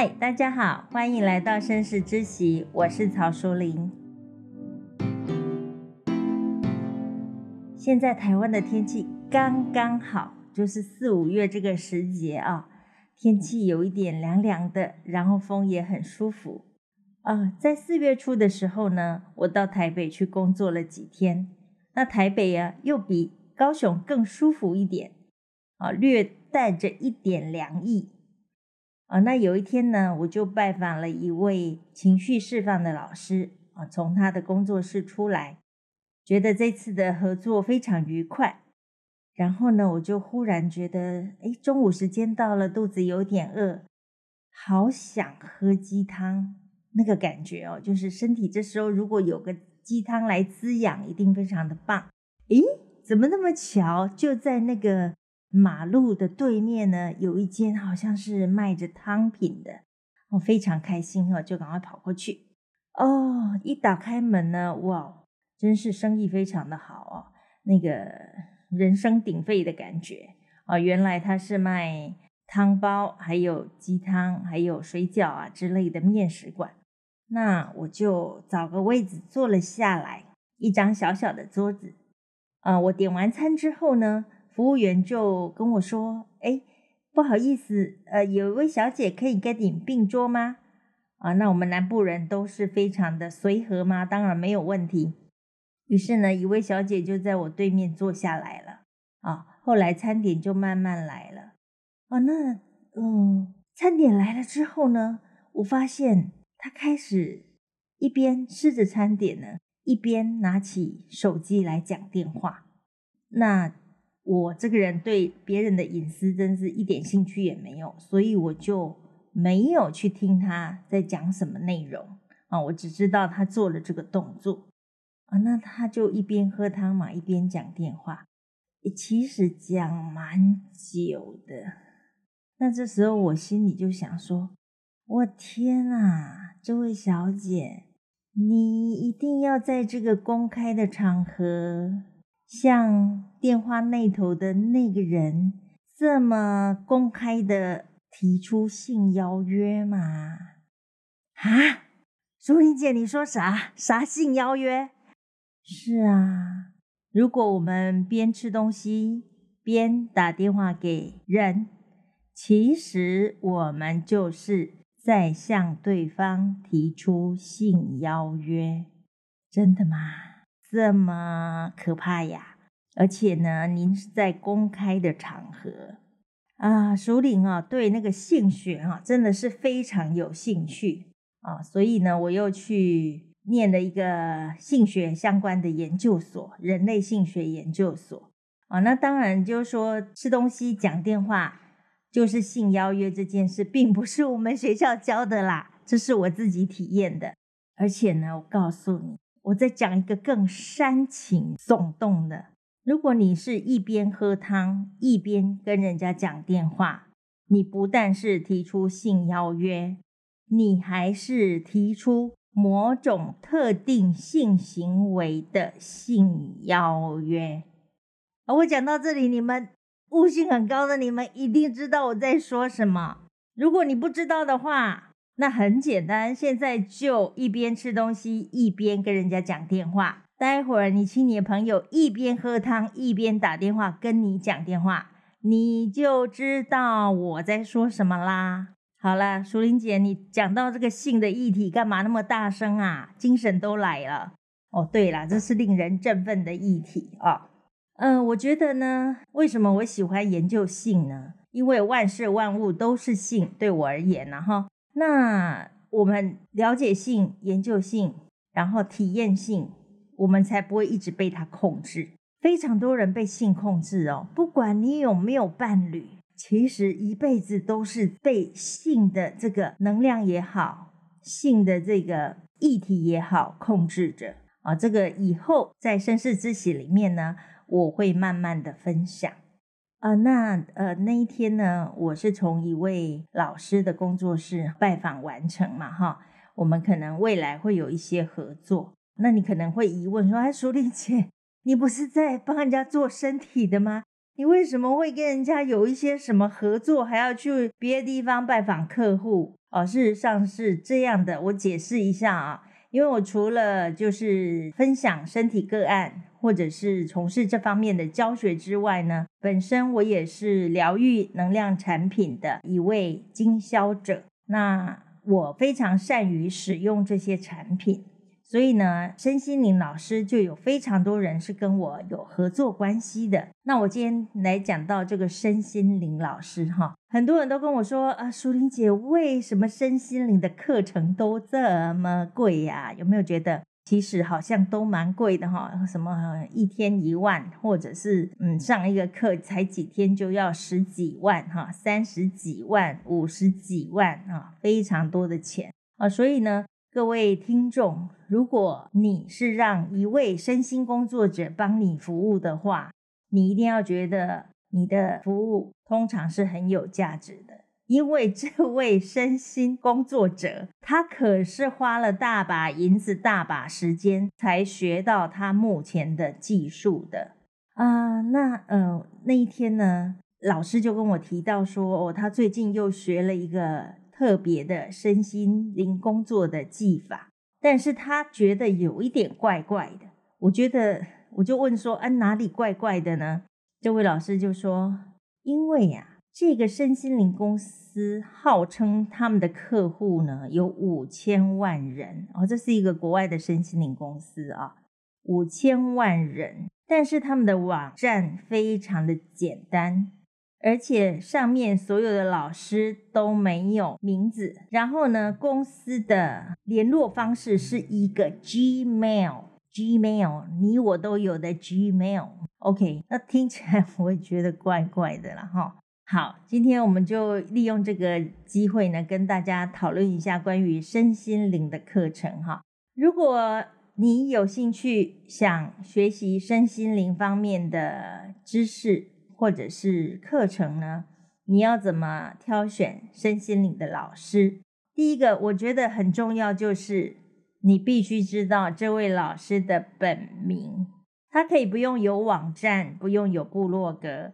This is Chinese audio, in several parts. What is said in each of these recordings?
嗨，大家好，欢迎来到绅士之喜，我是曹淑玲。现在台湾的天气刚刚好，就是四五月这个时节啊，天气有一点凉凉的，然后风也很舒服。啊，在四月初的时候呢，我到台北去工作了几天。那台北啊，又比高雄更舒服一点，啊，略带着一点凉意。啊，那有一天呢，我就拜访了一位情绪释放的老师，啊，从他的工作室出来，觉得这次的合作非常愉快。然后呢，我就忽然觉得，哎，中午时间到了，肚子有点饿，好想喝鸡汤。那个感觉哦，就是身体这时候如果有个鸡汤来滋养，一定非常的棒。诶，怎么那么巧？就在那个马路的对面呢，有一间好像是卖着汤品的，我非常开心哦，就赶快跑过去。哦，一打开门呢，哇，真是生意非常的好哦，那个人声鼎沸的感觉哦，原来他是卖汤包，还有鸡汤，还有水饺啊之类的面食馆。那我就找个位置坐了下来，一张小小的桌子。呃，我点完餐之后呢，服务员就跟我说：“哎，不好意思，呃，有一位小姐可以跟你并桌吗？”啊，那我们南部人都是非常的随和嘛，当然没有问题。于是呢，一位小姐就在我对面坐下来了。啊，后来餐点就慢慢来了。啊，那嗯，餐点来了之后呢，我发现。她开始一边吃着餐点呢，一边拿起手机来讲电话。那我这个人对别人的隐私真是一点兴趣也没有，所以我就没有去听他在讲什么内容啊。我只知道他做了这个动作啊。那他就一边喝汤嘛，一边讲电话，其实讲蛮久的。那这时候我心里就想说。我天啊，这位小姐，你一定要在这个公开的场合，像电话那头的那个人这么公开的提出性邀约吗？啊，淑玲姐，你说啥？啥性邀约？是啊，如果我们边吃东西边打电话给人，其实我们就是。在向对方提出性邀约，真的吗？这么可怕呀！而且呢，您是在公开的场合啊，首领啊，对那个性学啊，真的是非常有兴趣啊，所以呢，我又去念了一个性学相关的研究所——人类性学研究所啊。那当然就是说，吃东西讲电话。就是性邀约这件事，并不是我们学校教的啦，这是我自己体验的。而且呢，我告诉你，我再讲一个更煽情耸动的：如果你是一边喝汤一边跟人家讲电话，你不但是提出性邀约，你还是提出某种特定性行为的性邀约。而我讲到这里，你们。悟性很高的你们一定知道我在说什么。如果你不知道的话，那很简单，现在就一边吃东西一边跟人家讲电话。待会儿你请你的朋友一边喝汤一边打电话跟你讲电话，你就知道我在说什么啦。好了，淑玲姐，你讲到这个性的议题，干嘛那么大声啊？精神都来了。哦，对了，这是令人振奋的议题啊。哦嗯、我觉得呢，为什么我喜欢研究性呢？因为万事万物都是性，对我而言呢，哈。那我们了解性、研究性，然后体验性，我们才不会一直被它控制。非常多人被性控制哦，不管你有没有伴侣，其实一辈子都是被性的这个能量也好，性的这个议题也好控制着啊。这个以后在绅士之喜里面呢。我会慢慢的分享、呃，那呃那一天呢，我是从一位老师的工作室拜访完成嘛，哈，我们可能未来会有一些合作。那你可能会疑问说，哎，淑丽姐，你不是在帮人家做身体的吗？你为什么会跟人家有一些什么合作，还要去别的地方拜访客户？哦，事实上是这样的，我解释一下啊。因为我除了就是分享身体个案，或者是从事这方面的教学之外呢，本身我也是疗愈能量产品的一位经销者。那我非常善于使用这些产品。所以呢，身心灵老师就有非常多人是跟我有合作关系的。那我今天来讲到这个身心灵老师哈，很多人都跟我说啊，淑铃姐，为什么身心灵的课程都这么贵呀？有没有觉得其实好像都蛮贵的哈？什么一天一万，或者是嗯，上一个课才几天就要十几万哈，三十几万、五十几万啊，非常多的钱啊。所以呢。各位听众，如果你是让一位身心工作者帮你服务的话，你一定要觉得你的服务通常是很有价值的，因为这位身心工作者他可是花了大把银子、大把时间才学到他目前的技术的啊、那呃那一天呢，老师就跟我提到说，哦，他最近又学了一个。特别的身心灵工作的技法，但是他觉得有一点怪怪的。我觉得，我就问说，啊，哪里怪怪的呢？这位老师就说，因为呀、啊，这个身心灵公司号称他们的客户呢有五千万人哦，这是一个国外的身心灵公司啊，五千万人，但是他们的网站非常的简单。而且上面所有的老师都没有名字，然后呢，公司的联络方式是一个 Gmail，Gmail，你我都有的 Gmail。OK，那听起来我也觉得怪怪的了哈。好，今天我们就利用这个机会呢，跟大家讨论一下关于身心灵的课程哈。如果你有兴趣想学习身心灵方面的知识，或者是课程呢？你要怎么挑选身心灵的老师？第一个，我觉得很重要，就是你必须知道这位老师的本名。他可以不用有网站，不用有部落格，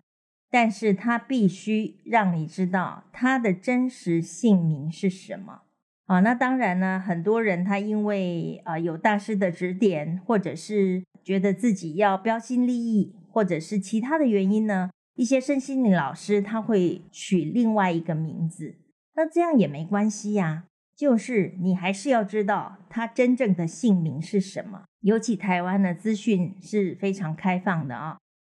但是他必须让你知道他的真实姓名是什么。啊，那当然呢，很多人他因为啊有大师的指点，或者是觉得自己要标新立异。或者是其他的原因呢？一些身心灵老师他会取另外一个名字，那这样也没关系呀。就是你还是要知道他真正的姓名是什么。尤其台湾的资讯是非常开放的啊。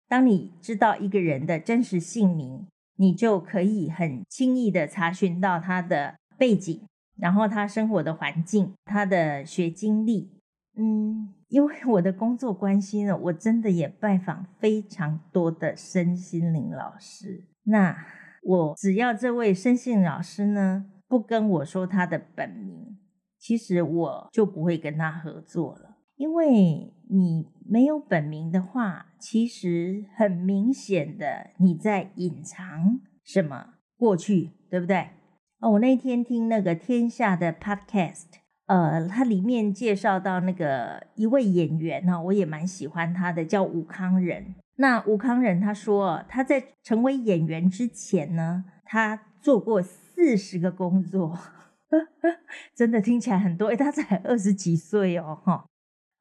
当你知道一个人的真实姓名，你就可以很轻易的查询到他的背景，然后他生活的环境，他的学经历，嗯。因为我的工作关系呢，我真的也拜访非常多的身心灵老师。那我只要这位身心灵老师呢，不跟我说他的本名，其实我就不会跟他合作了。因为你没有本名的话，其实很明显的你在隐藏什么过去，对不对？哦，我那天听那个天下的 Podcast。呃，他里面介绍到那个一位演员呢，我也蛮喜欢他的，叫吴康仁。那吴康仁他说，他在成为演员之前呢，他做过四十个工作，真的听起来很多。诶，他才二十几岁哦，哈。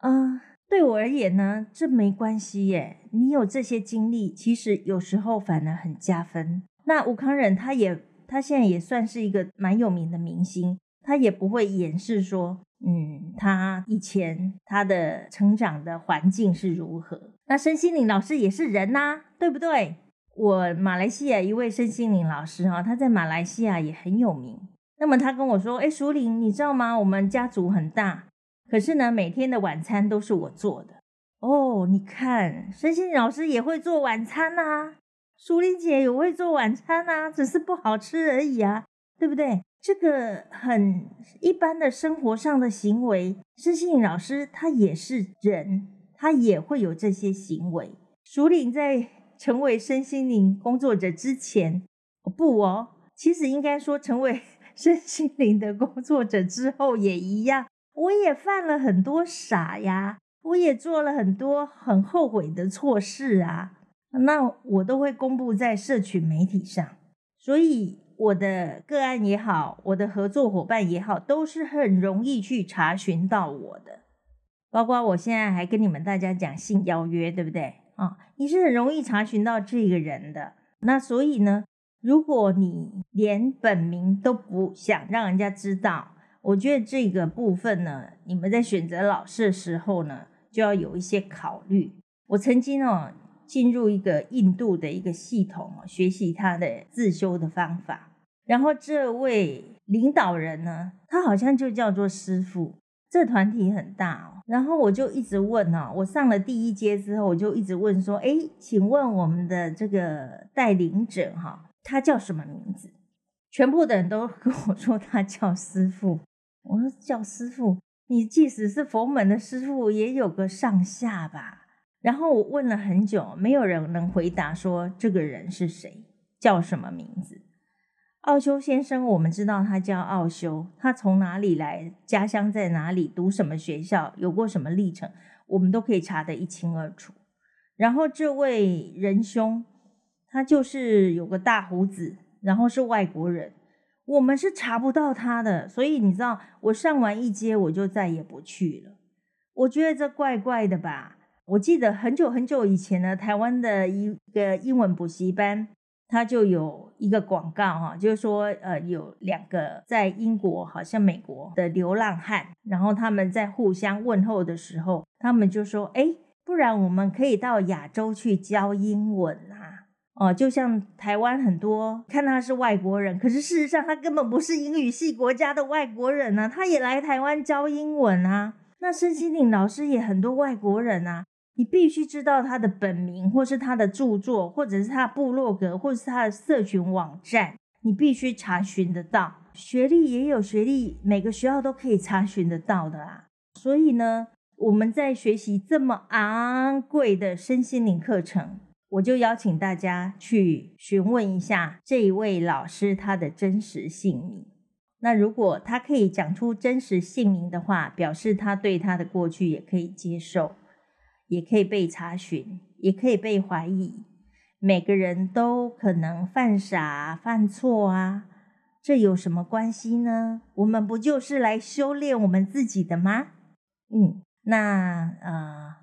嗯，对我而言呢，这没关系耶。你有这些经历，其实有时候反而很加分。那吴康仁他也，他现在也算是一个蛮有名的明星。他也不会掩饰说，嗯，他以前他的成长的环境是如何。那身心灵老师也是人呐、啊，对不对？我马来西亚一位身心灵老师哈，他在马来西亚也很有名。那么他跟我说，哎，淑玲，你知道吗？我们家族很大，可是呢，每天的晚餐都是我做的。哦，你看，身心灵老师也会做晚餐啊，淑玲姐也会做晚餐啊，只是不好吃而已啊，对不对？这个很一般的生活上的行为，身心灵老师他也是人，他也会有这些行为。淑铃在 成为身心灵工作者之前，不哦，其实应该说成为 身心灵的工作者之后也一样，我也犯了很多傻呀，我也做了很多很后悔的错事啊。那我都会公布在社群媒体上，所以我的个案也好，我的合作伙伴也好，都是很容易去查询到我的。包括我现在还跟你们大家讲性邀约，对不对？啊，你是很容易查询到这个人的。那所以呢，如果你连本名都不想让人家知道，我觉得这个部分呢，你们在选择老师的时候呢，就要有一些考虑。我曾经哦。进入一个印度的一个系统，学习他的自修的方法。然后这位领导人呢，他好像就叫做师傅。这团体很大哦，然后我就一直问哦，我上了第一阶之后，我就一直问说：“诶，请问我们的这个带领者哈，他叫什么名字？”全部的人都跟我说他叫师傅。我说叫师傅，你即使是佛门的师傅，也有个上下吧？然后我问了很久，没有人能回答说这个人是谁，叫什么名字。奥修先生，我们知道他叫奥修，他从哪里来，家乡在哪里，读什么学校，有过什么历程，我们都可以查得一清二楚。然后这位仁兄，他就是有个大胡子，然后是外国人，我们是查不到他的，所以你知道，我上完一阶我就再也不去了。我觉得这怪怪的吧。我记得很久很久以前呢，台湾的一个英文补习班，它就有一个广告哈，就是说，呃，有两个在英国，好像美国的流浪汉，然后他们在互相问候的时候，他们就说，哎，不然我们可以到亚洲去教英文啊，哦，就像台湾很多看他是外国人，可是事实上他根本不是英语系国家的外国人啊，他也来台湾教英文啊。那身心灵老师也很多外国人啊。你必须知道他的本名，或是他的著作，或者是他的部落格，或者是他的社群网站，你必须查询得到。学历也有学历，每个学校都可以查询得到的啊。所以呢，我们在学习这么昂贵的身心灵课程，我就邀请大家去询问一下这一位老师他的真实姓名。那如果他可以讲出真实姓名的话，表示他对他的过去也可以接受。也可以被查询，也可以被怀疑。每个人都可能犯傻、犯错啊，这有什么关系呢？我们不就是来修炼我们自己的吗？嗯，那呃，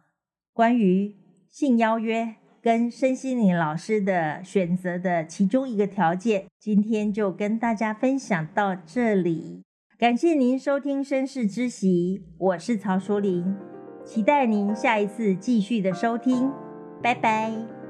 关于性邀约跟身心灵老师的选择的其中一个条件，今天就跟大家分享到这里。感谢您收听《身世之喜》，我是曹淑玲。期待您下一次继续的收听，拜拜。